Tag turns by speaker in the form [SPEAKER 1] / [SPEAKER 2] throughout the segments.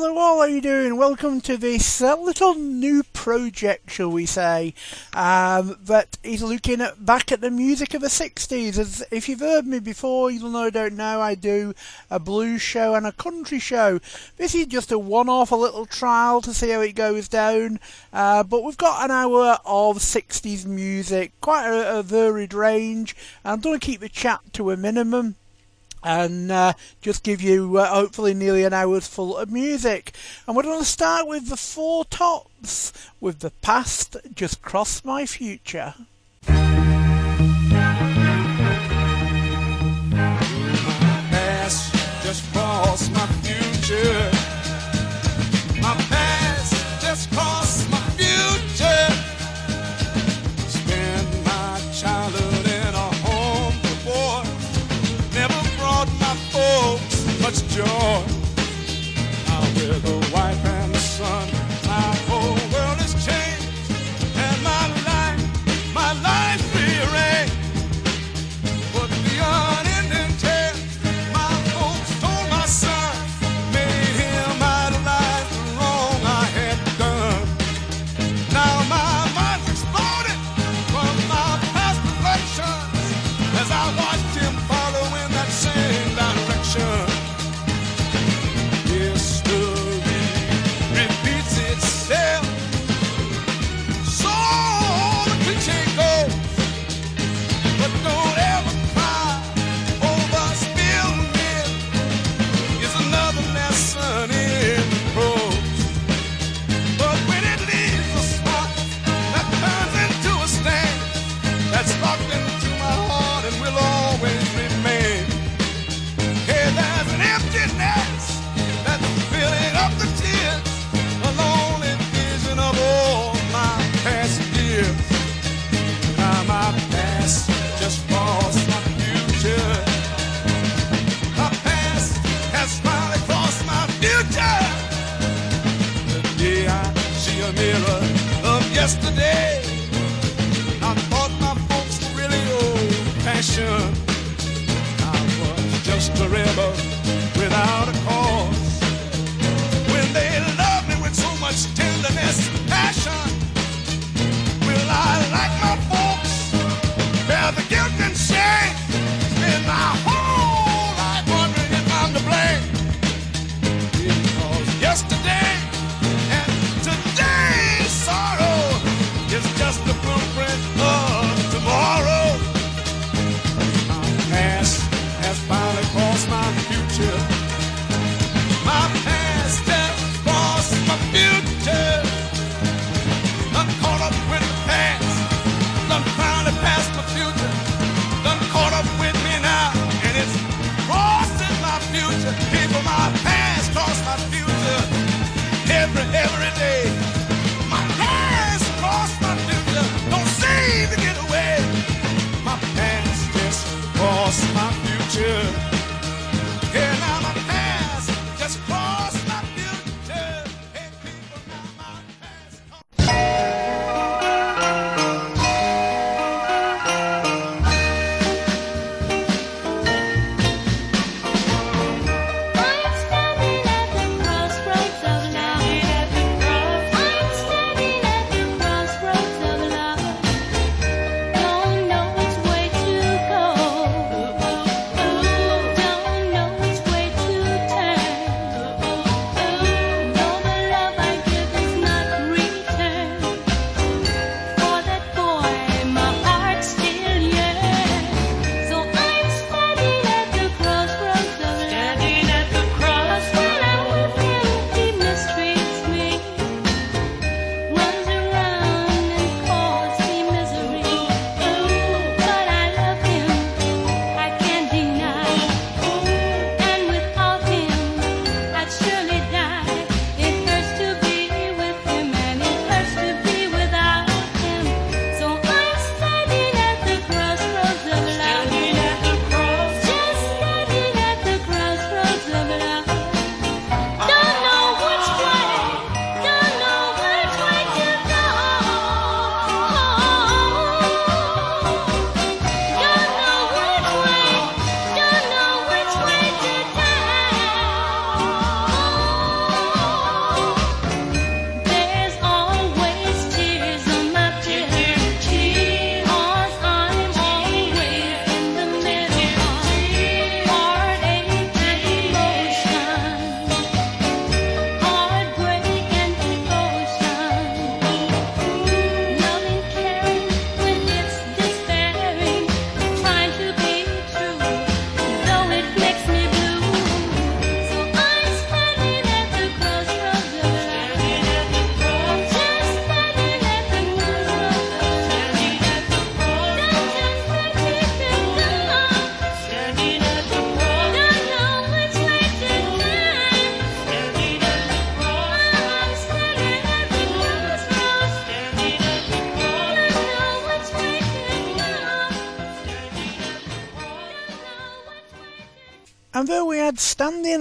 [SPEAKER 1] Hello all, how are you doing? Welcome to this uh, little new project, shall we say, um, that is looking at, back at the music of the 60s. As if you've heard me before, you'll know I don't know, I do a blues show and a country show. This is just a one-off, a little trial to see how it goes down, uh, but we've got an hour of 60s music, quite a, a varied range, I'm going to keep the chat to a minimum and uh, just give you uh, hopefully nearly an hour's full of music. And we're going to start with the Four Tops with the past just crossed my future.
[SPEAKER 2] Past just my future. Joy.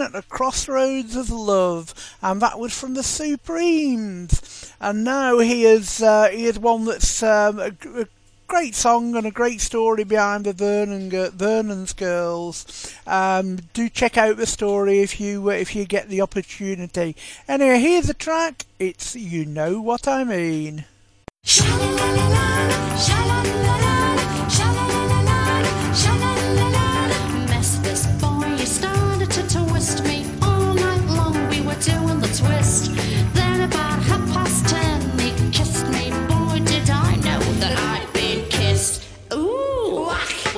[SPEAKER 3] At the Crossroads of Love, and that was from the Supremes. And now he is uh, he is one that's um, a, a great song and a great story behind the Vernon Vernon's Girls. Um, do check out the story if you uh, if you get the opportunity. Anyway, here's the track. It's you know what I mean. Sha-la-la-la-la,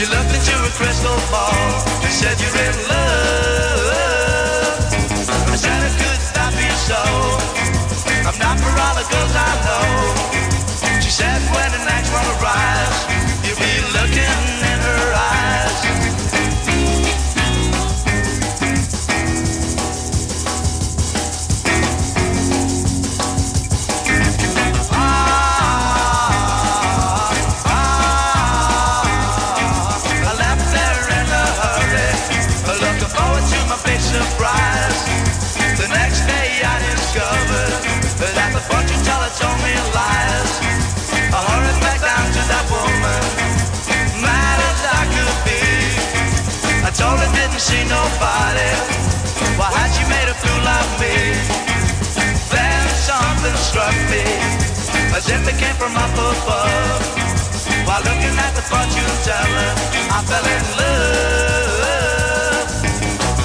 [SPEAKER 4] She looked into a crystal ball and said, You're in love. I said, It could not be so. I'm not for all the girls I know. She said, When the next one arrives, you'll be looking see nobody. Why had she made a fool of me? Then something struck me, as if it came from up above. While looking at the fortune teller, I fell in love.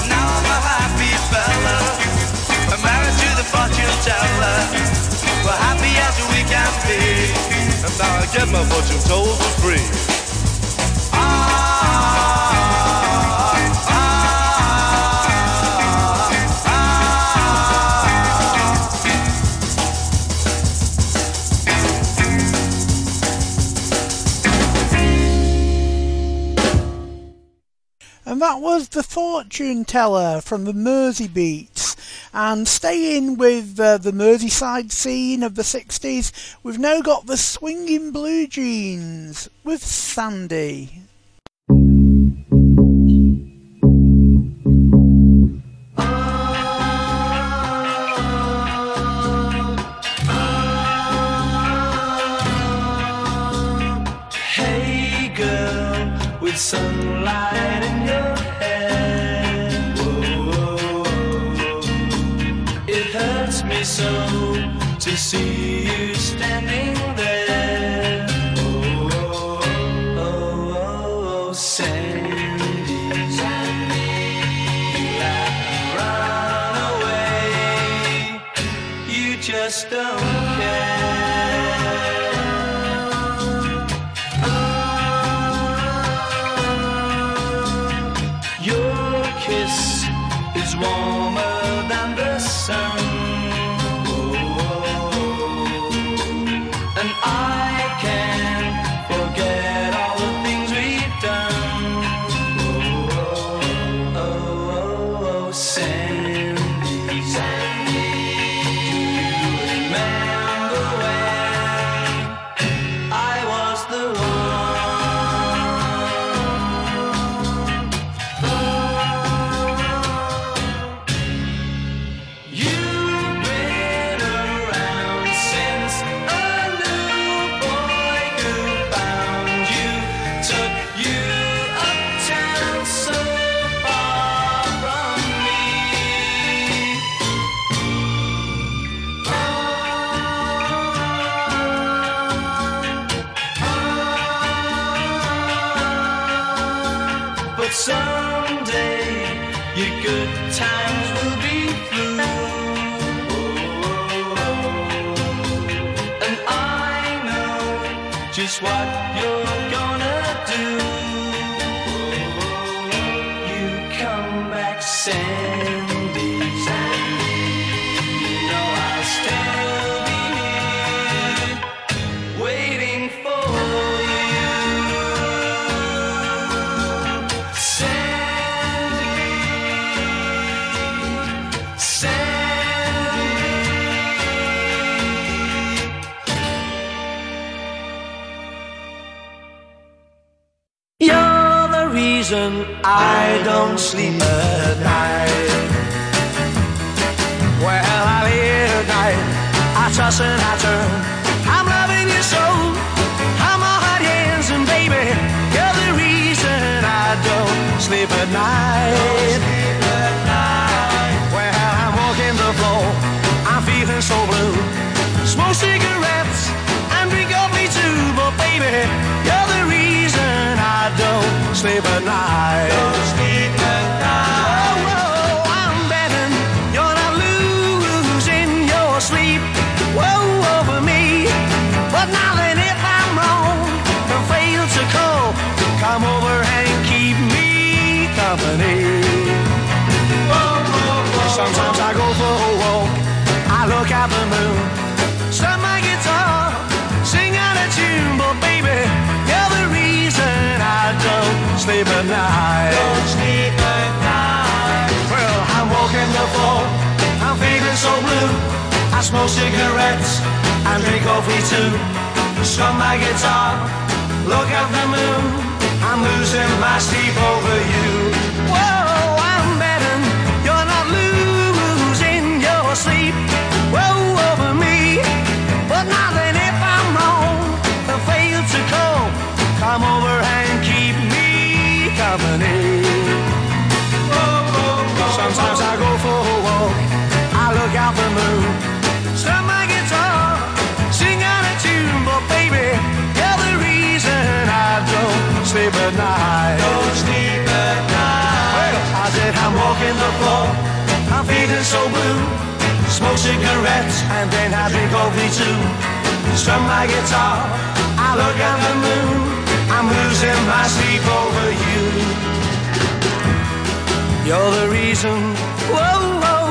[SPEAKER 4] Now I'm a happy fella, I'm married to the fortune teller. We're happy as we can be, and now I get my fortune told for free.
[SPEAKER 3] Was The Fortune Teller from the Merseybeats. And staying with uh, the Merseyside scene of the 60s, we've now got the Swinging Blue Jeans with Sandy.
[SPEAKER 5] See what you're I don't sleep at night. Well, I lay at night, I toss and I turn. Don't sleep at night. Don't oh, sleep at night. Oh, I'm betting you're not losing your sleep. Over me. But if I'm wrong and fail to call, come over and keep me company. Sometimes I go for a walk, I look at the moon, sleep at night. Don't sleep at night. Well, I'm walking the floor, I'm feeling so blue. I smoke cigarettes and drink coffee too. Strum my guitar, look at the moon. I'm losing my sleep over you. Whoa, I'm betting you're not losing your sleep. Sometimes I go for a walk, I look out the moon, strum my guitar, sing out a tune, but baby, you're the reason I don't sleep at night. Don't sleep at night. Well, I said I'm walking the floor, I'm feeling so blue. Smoke cigarettes and then I drink coffee too. Strum my guitar, I look at the moon. I'm losing my sleep over you. You're the reason, whoa, whoa.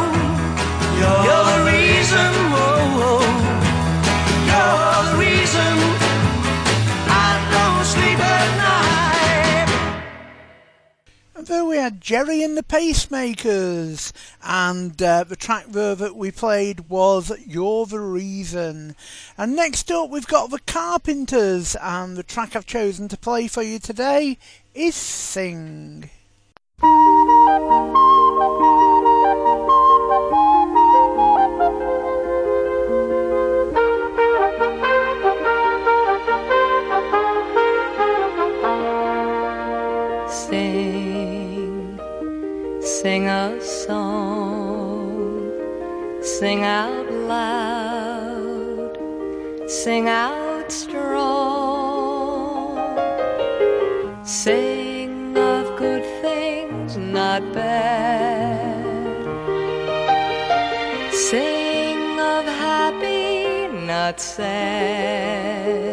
[SPEAKER 5] You're, the reason, whoa, whoa. You're the reason I don't sleep at night.
[SPEAKER 1] And then we had Gerry and the Pacemakers, and uh, the track there that we played was You're the Reason. And next up, we've got the Carpenters, and the track I've chosen to play for you today is Sing.
[SPEAKER 6] Sing, sing a song, sing out loud, sing out strong. Sing not bad. Sing of happy, not sad.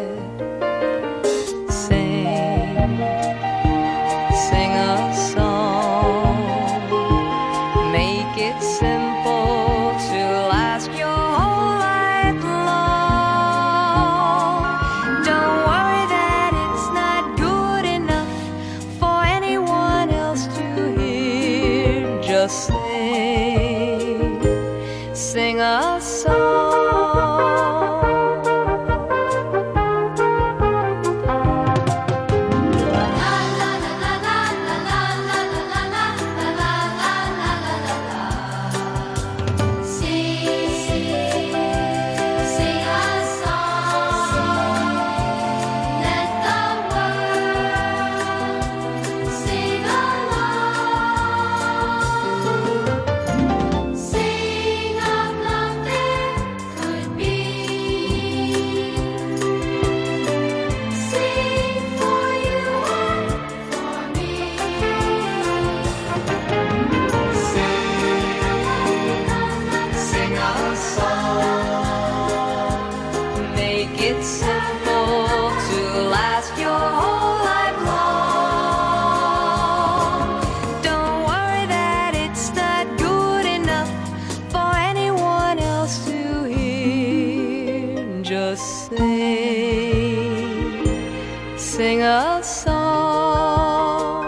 [SPEAKER 6] sing a song.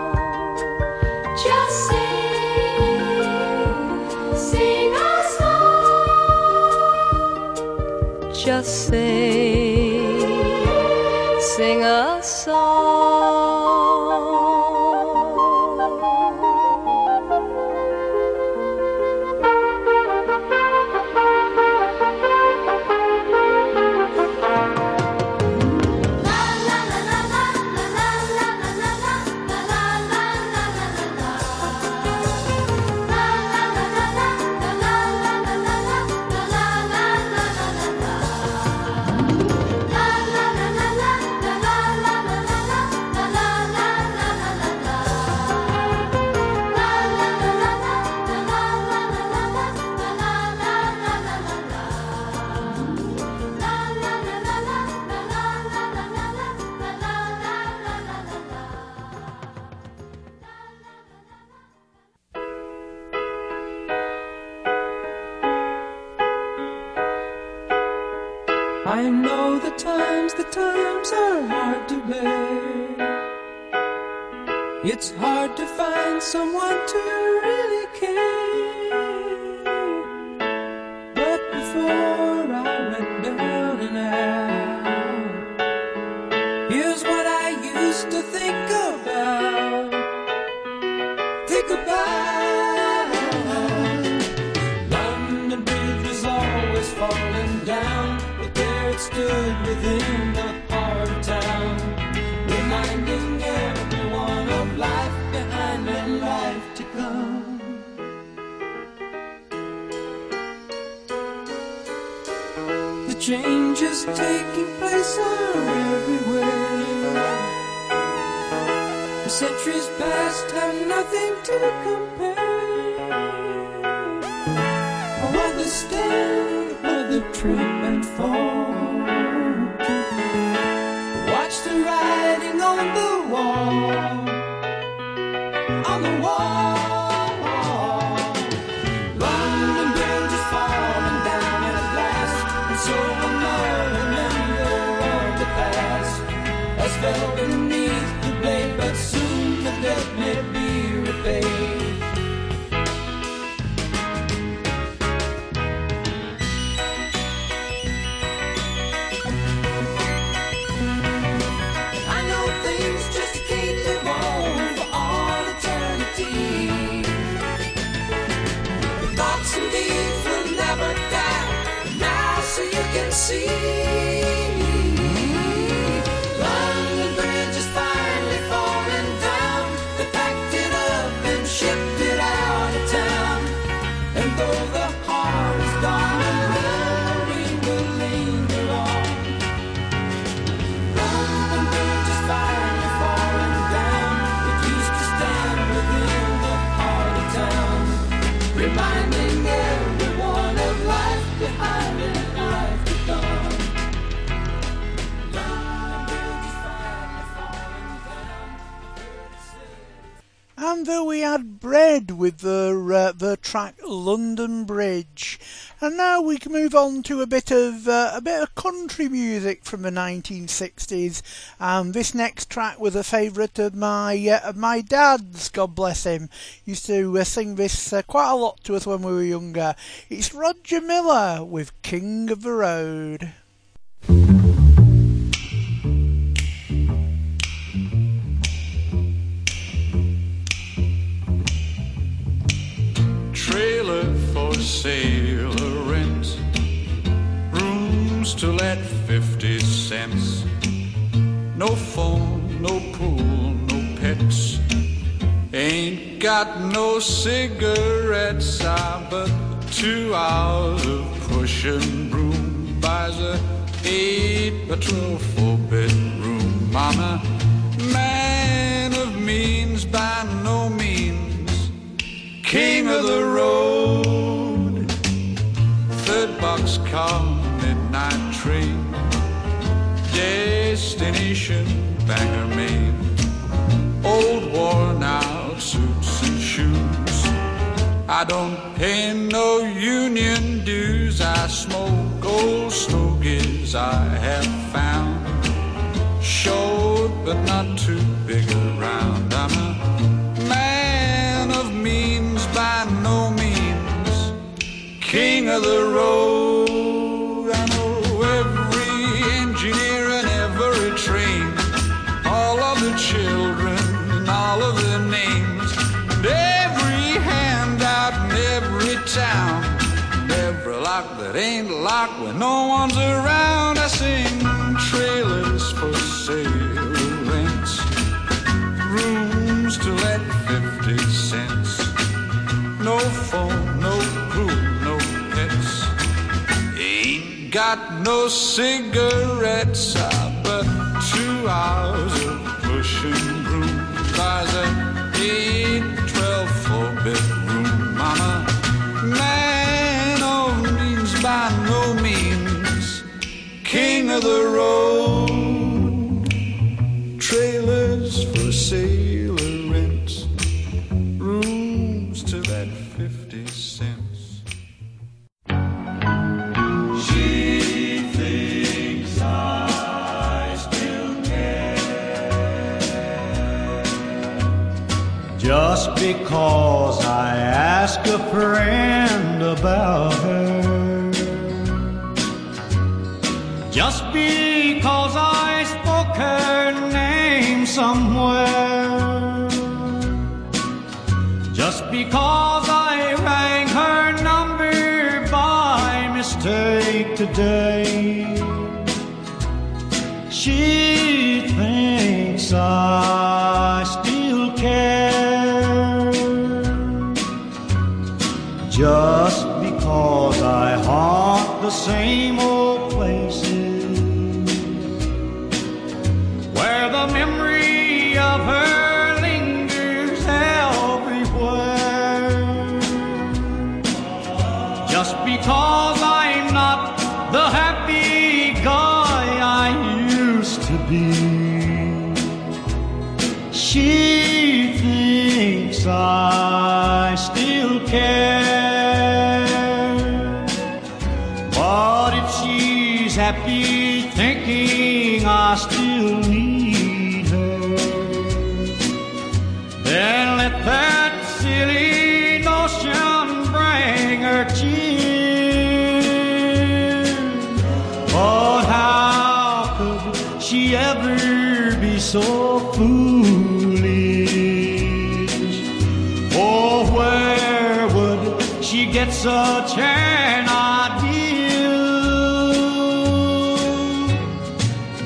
[SPEAKER 6] Just sing, sing a song. Just sing, sing a
[SPEAKER 7] is taking place are everywhere. Centuries past have nothing to compare. While the stand, while the treatment falls, watch the writing on the wall. And
[SPEAKER 1] though we had bread with the, uh, the track London Bridge. And now we can move on to a bit of uh, a bit of country music from the 1960s. Um, this next track was a favourite of my uh, of my dad's. God bless him. Used to uh, sing this uh, quite a lot to us when we were younger. It's Roger Miller with King of the Road.
[SPEAKER 8] Sale or rent. Rooms to let 50 cents. No phone, no pool, no pets. Ain't got no cigarettes, ah, but two hours of pushing broom buys a eight by twelve four bedroom. Mama, man of means by no means, king of the road. Third box car, midnight train, destination Bangor, Maine. Old worn out suits and shoes. I don't pay no union dues. I smoke old stogies I have found. Short but not too big around. I'm a man of means by no means. King of the road. I know every engineer and every train. All of the children and all of their names. And every handout in every town. And every lock that ain't locked when no one's around. I sing trailers for sale, rents, rooms to let 50 cents. No phone, got no cigarettes, but two hours of pushing broom buys a eight, twelve, four bedroom. Mama, man of means by no means, king of the road.
[SPEAKER 9] Because I ask a friend about her. Just because I spoke her name somewhere. Just because I rang her number by mistake today. She thinks I Just because I haunt the same so foolish? Oh, where would she get such an idea?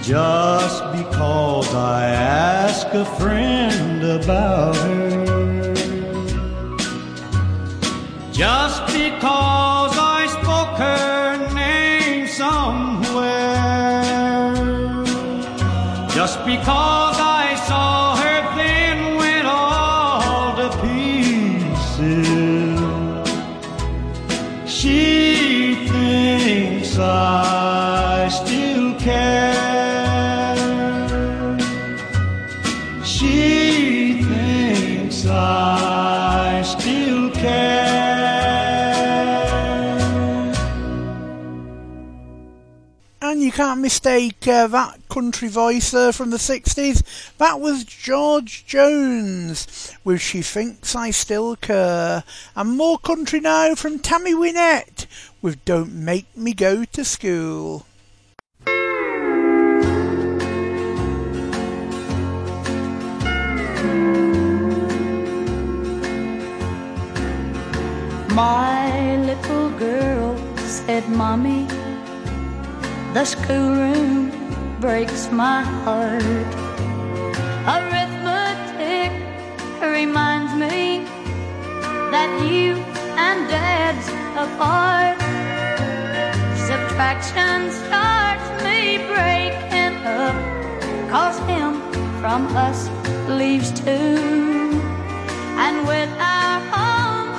[SPEAKER 9] Just because I ask a friend about her. Just because I spoke her name somewhere. Just because
[SPEAKER 1] mistake uh, that country voice there from the 60s. That was George Jones with She Thinks I Still Care. And more country now from Tammy Wynette with Don't Make Me Go to School.
[SPEAKER 10] My little girl said, Mommy, the schoolroom breaks my heart. Arithmetic reminds me that you and Dad's apart. Subtraction starts me breaking up, cause him from us leaves too. And with our home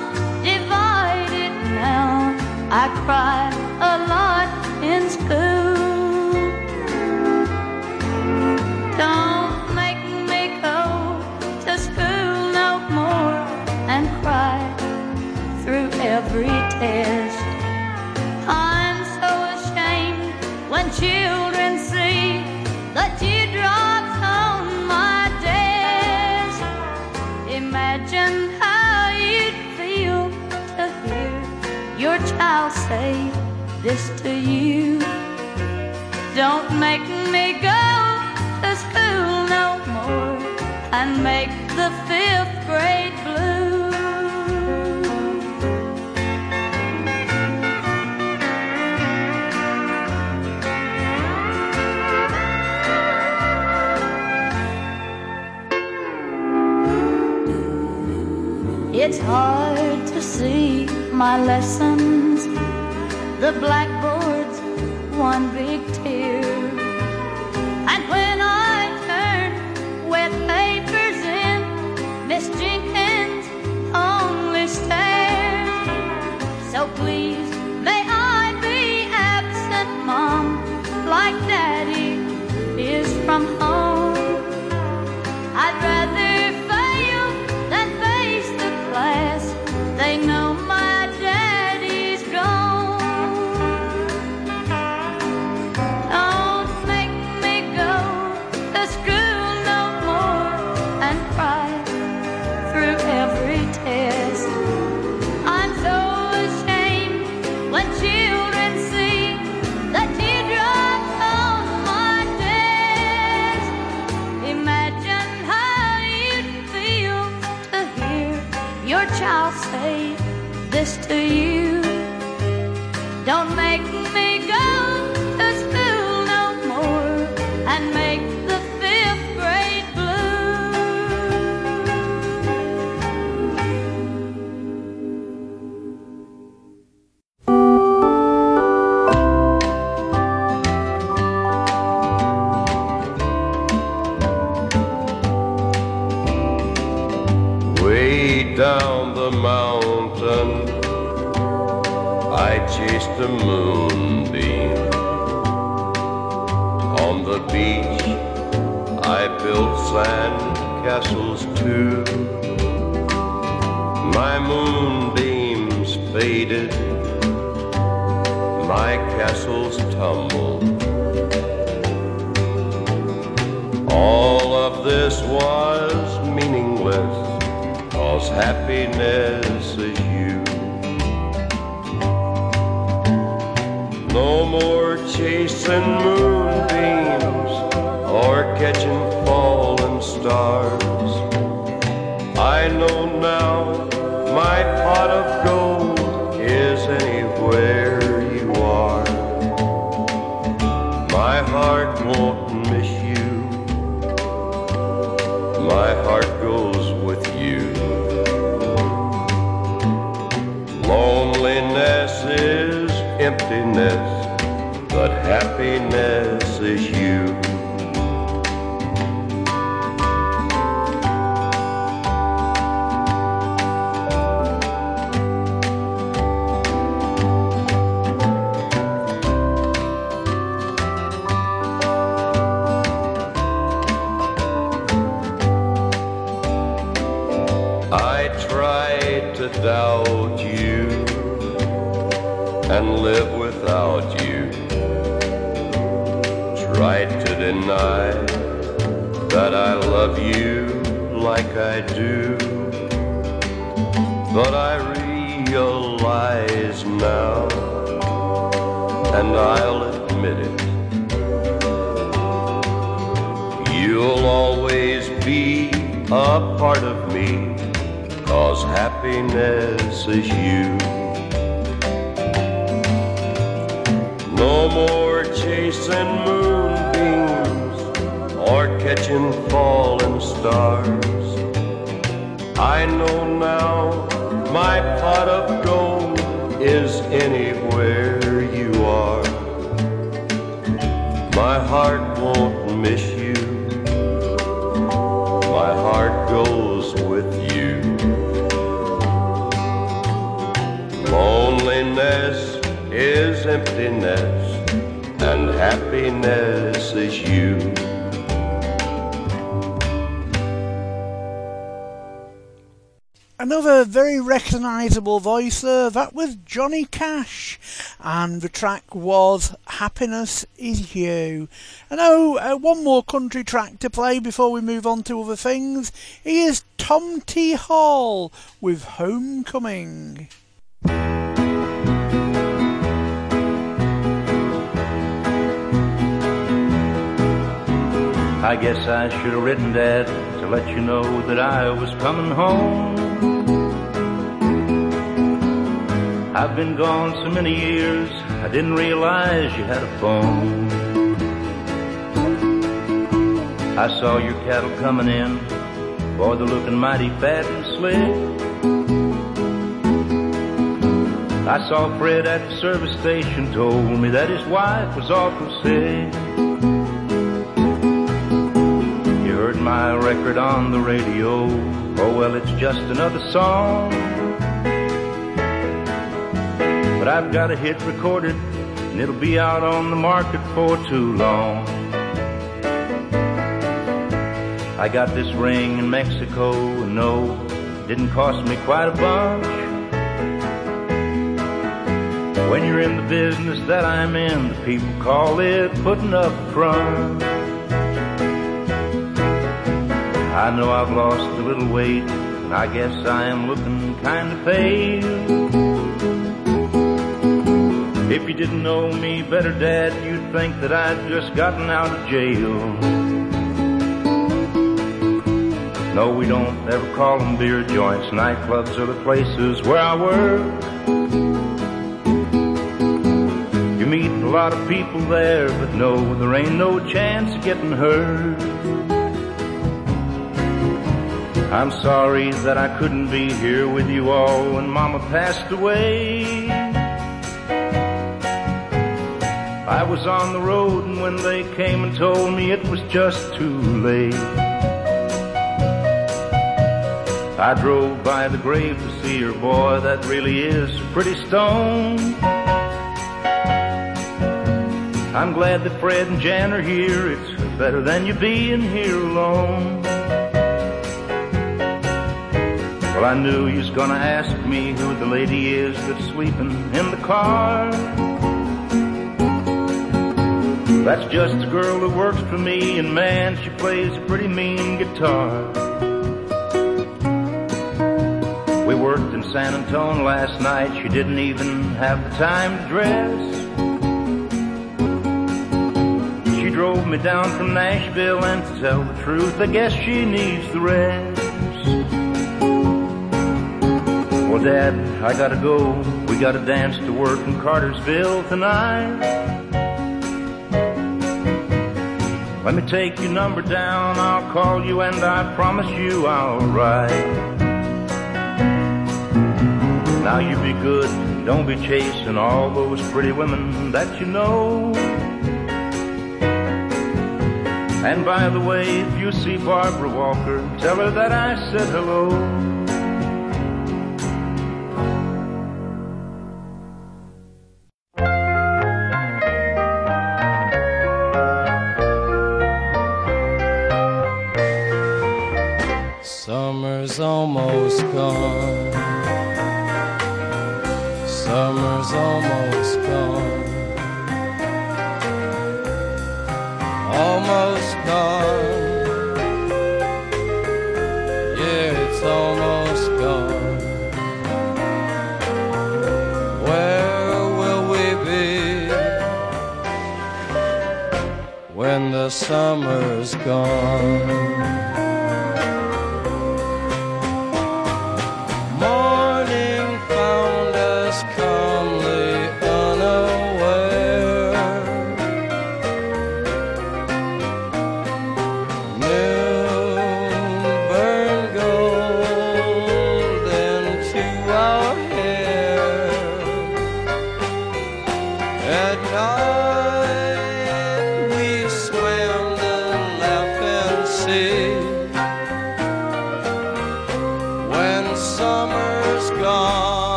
[SPEAKER 10] divided now, I cry a lot in school. Don't make me go. To school no more. And make the fifth grade blue. It's hard to see my lessons, the blackboard's please,
[SPEAKER 11] castles too. My moonbeams faded, my castles tumbled. All of this was meaningless, cause happiness is you. No more chasing moonbeams stars. I know now my pot of gold is anywhere you are. My heart won't miss you. My heart goes with you. Loneliness is emptiness, but happiness is you. I do. But I realize now, and I'll admit it. You'll always be a part of me, cause happiness is you. No more chasing moonbeams or catching falling stars. I know now my pot of gold is anywhere you are. My heart won't miss you. My heart goes with you. Loneliness is emptiness, and happiness is you.
[SPEAKER 1] Another very recognisable voice there. That was Johnny Cash, and the track was "Happiness Is You." And oh, uh, one more country track to play before we move on to other things. Here's Tom T. Hall with "Homecoming."
[SPEAKER 12] I guess I should have written Dad to let you know that I was coming home. I've been gone so many years, I didn't realize you had a phone. I saw your cattle coming in, boy, they're looking mighty fat and slick. I saw Fred at the service station, told me that his wife was awful sick. You heard my record on the radio. Oh, well, it's just another song. But I've got a hit recorded, and it'll be out on the market for too long. I got this ring in Mexico, and no, didn't cost me quite a bunch. When you're in the business that I'm in, the people call it putting up a front. I know I've lost a little weight, and I guess I am looking kind of pale. If you didn't know me better, Dad, you'd think that I'd just gotten out of jail. No, we don't ever call them beer joints. Nightclubs are the places where I work. You meet a lot of people there, but no, there ain't no chance of getting hurt. I'm sorry that I couldn't be here with you all when Mama passed away. I was on the road and when they came and told me it was just too late. I drove by the grave to see her, boy, that really is a pretty stone. I'm glad that Fred and Jan are here, it's better than you being here alone. Well, I knew you was gonna ask me who the lady is that's sleeping in the car. That's just the girl that works for me, and man, she plays a pretty mean guitar. We worked in San Antone last night, she didn't even have the time to dress. She drove me down from Nashville, and to tell the truth, I guess she needs the rest. Well, Dad, I gotta go. We gotta dance to work in Cartersville tonight. Let me take your number down, I'll call you and I promise you I'll write. Now you be good, don't be chasing all those pretty women that you know. And by the way, if you see Barbara Walker, tell her that I said hello.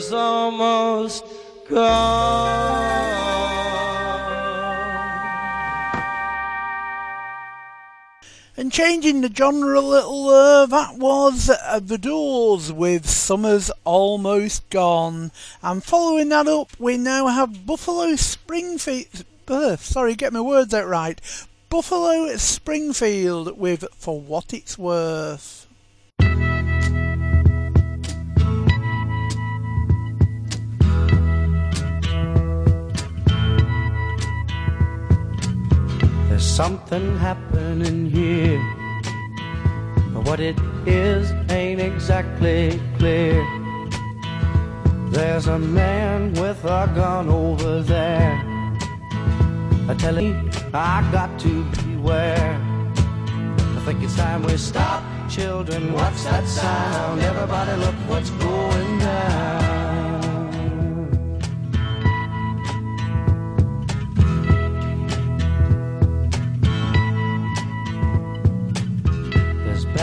[SPEAKER 13] Summer's almost gone.
[SPEAKER 1] And changing the genre a little, uh, that was uh, The Doors with Summer's Almost Gone. And following that up, we now have Buffalo Springfield. Uh, sorry, get my words out right. Buffalo Springfield with For What It's Worth.
[SPEAKER 5] There's something happening here. But what it is ain't exactly clear. There's a man with a gun over there. I tell me I got to beware. I think it's time we stop. Children, what's that sound? Everybody look what's going down.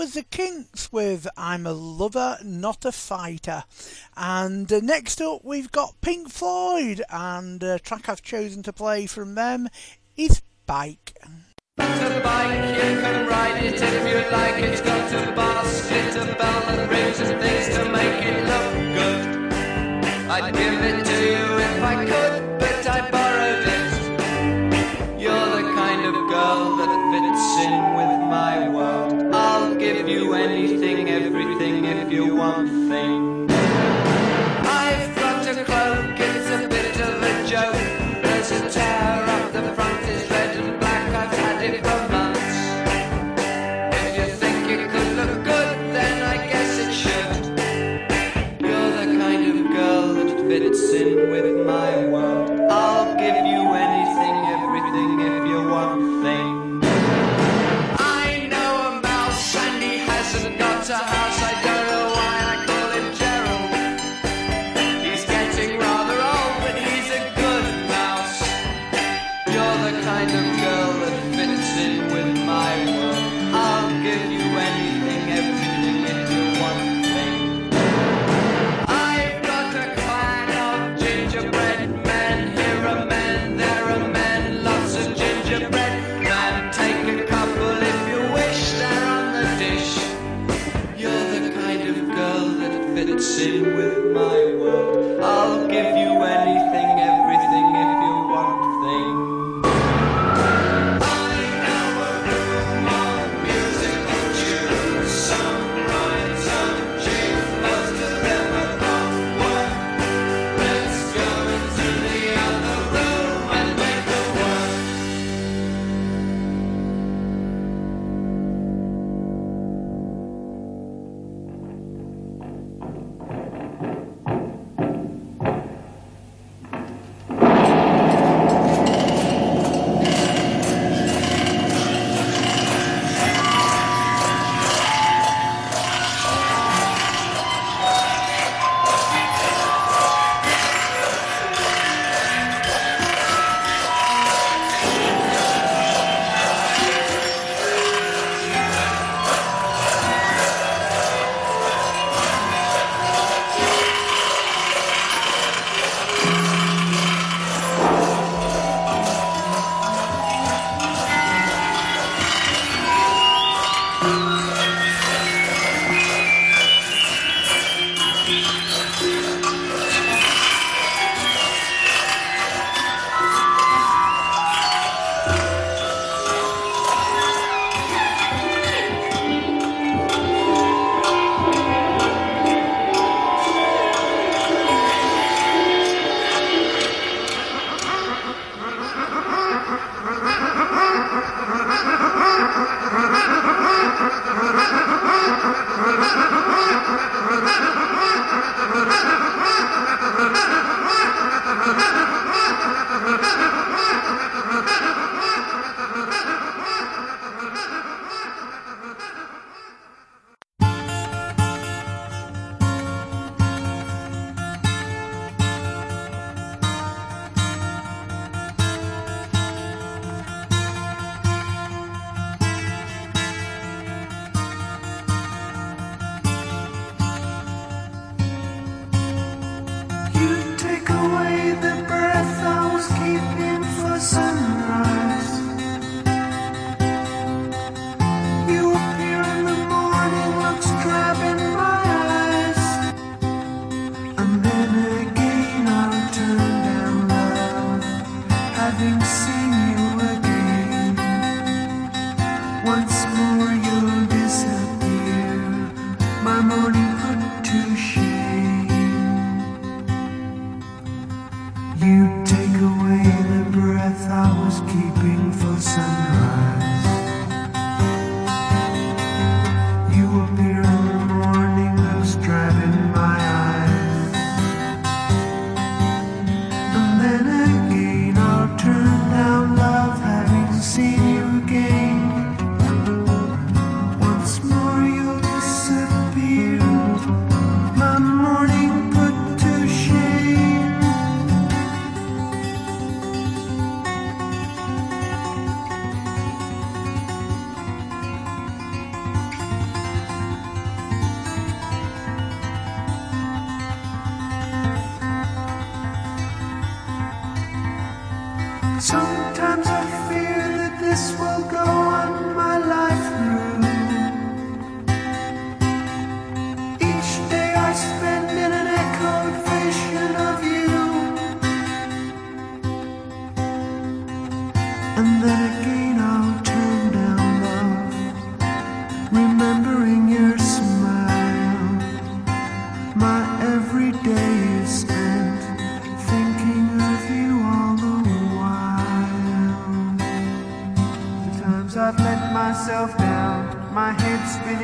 [SPEAKER 14] was the
[SPEAKER 1] Kinks with I'm a Lover, Not a Fighter. And uh, next up, we've got Pink Floyd, and a track I've chosen to play from them is Bike.
[SPEAKER 15] It's a bike, you can ride it if you like. It's got a a bell, and rings and things to make it look good. I'd give it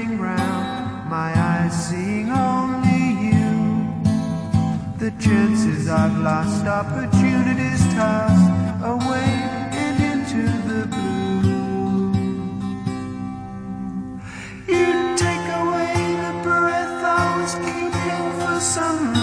[SPEAKER 16] head round, my eyes seeing only you. The chances I've lost, opportunities tossed away and into the blue. You take away the breath I was keeping for sunrise.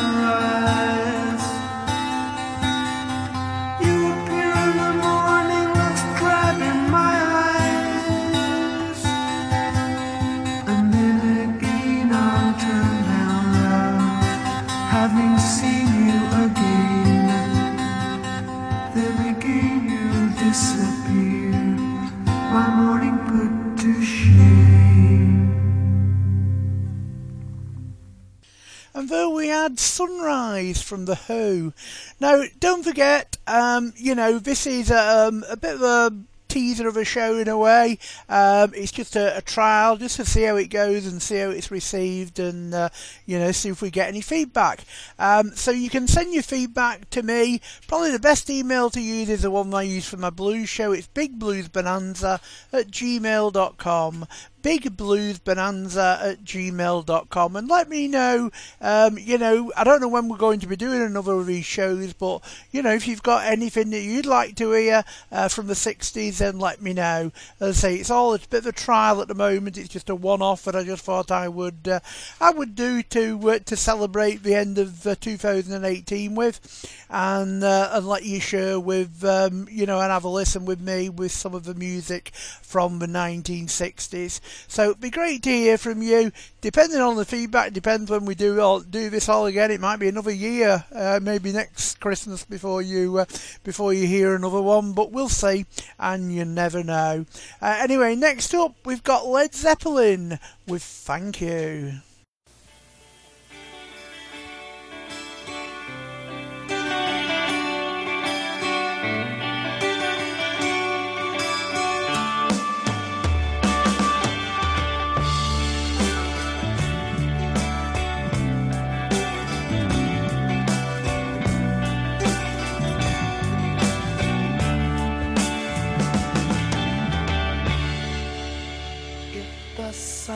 [SPEAKER 1] Sunrise from The Who. Now, don't forget, um, you know, this is um, a bit of a teaser of a show in a way. Um, it's just a, a trial, just to see how it goes and see how it's received and, uh, you know, see if we get any feedback. Um, so you can send your feedback to me. Probably the best email to use is the one I use for my blues show. It's bigbluesbonanza at gmail.com bigbluesbonanza at gmail.com and let me know um, you know I don't know when we're going to be doing another of these shows but you know if you've got anything that you'd like to hear uh, from the 60s then let me know. As I say it's all a bit of a trial at the moment. It's just a one-off that I just thought I would uh, I would do to uh, to celebrate the end of uh, 2018 with and uh, and let you share with um, you know and have a listen with me with some of the music from the 1960s so it'd be great to hear from you. Depending on the feedback, depends when we do all, do this all again. It might be another year, uh, maybe next Christmas before you uh, before you hear another one. But we'll see, and you never know. Uh, anyway, next up we've got Led Zeppelin with "Thank You."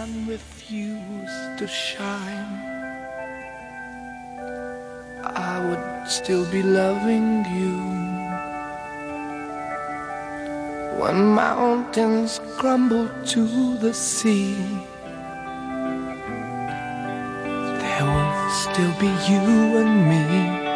[SPEAKER 16] Sun refused to shine, I would still be loving you. When mountains crumble to the sea, there will still be you and me.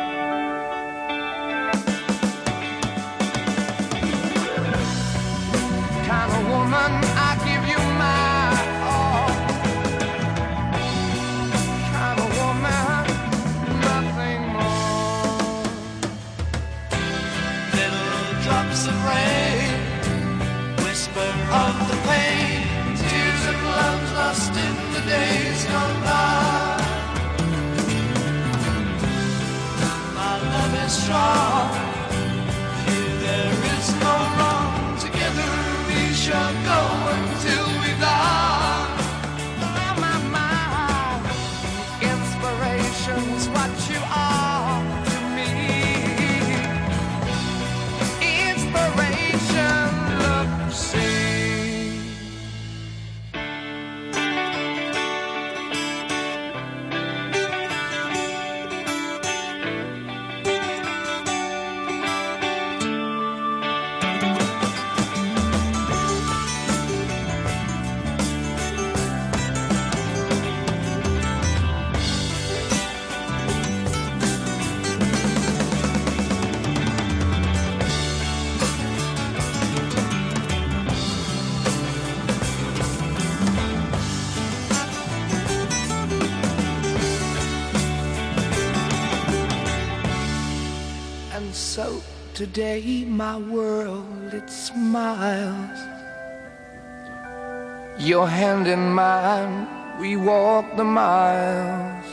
[SPEAKER 16] Today my world it smiles. Your hand in mine, we walk the miles.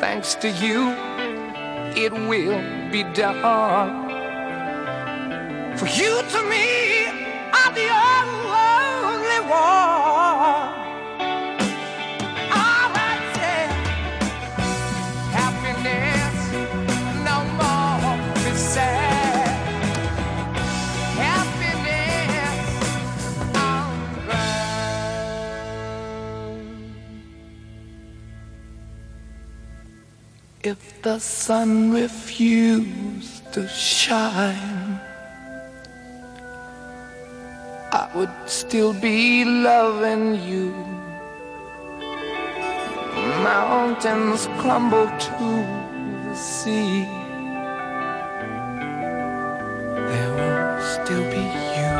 [SPEAKER 16] Thanks to you, it will be done. For you to me the sun refused to shine, I would still be loving you. Mountains crumble to the sea. There will still be you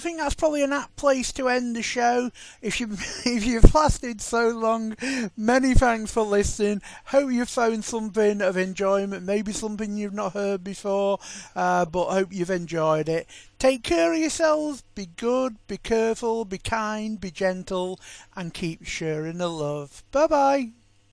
[SPEAKER 1] I think that's probably an apt place to end the show. If you if you've lasted so long, many thanks for listening. Hope you found something of enjoyment, maybe something you've not heard before, uh, but hope you've enjoyed it. Take care of yourselves. Be good. Be careful. Be kind. Be gentle, and keep sharing the love. Bye bye.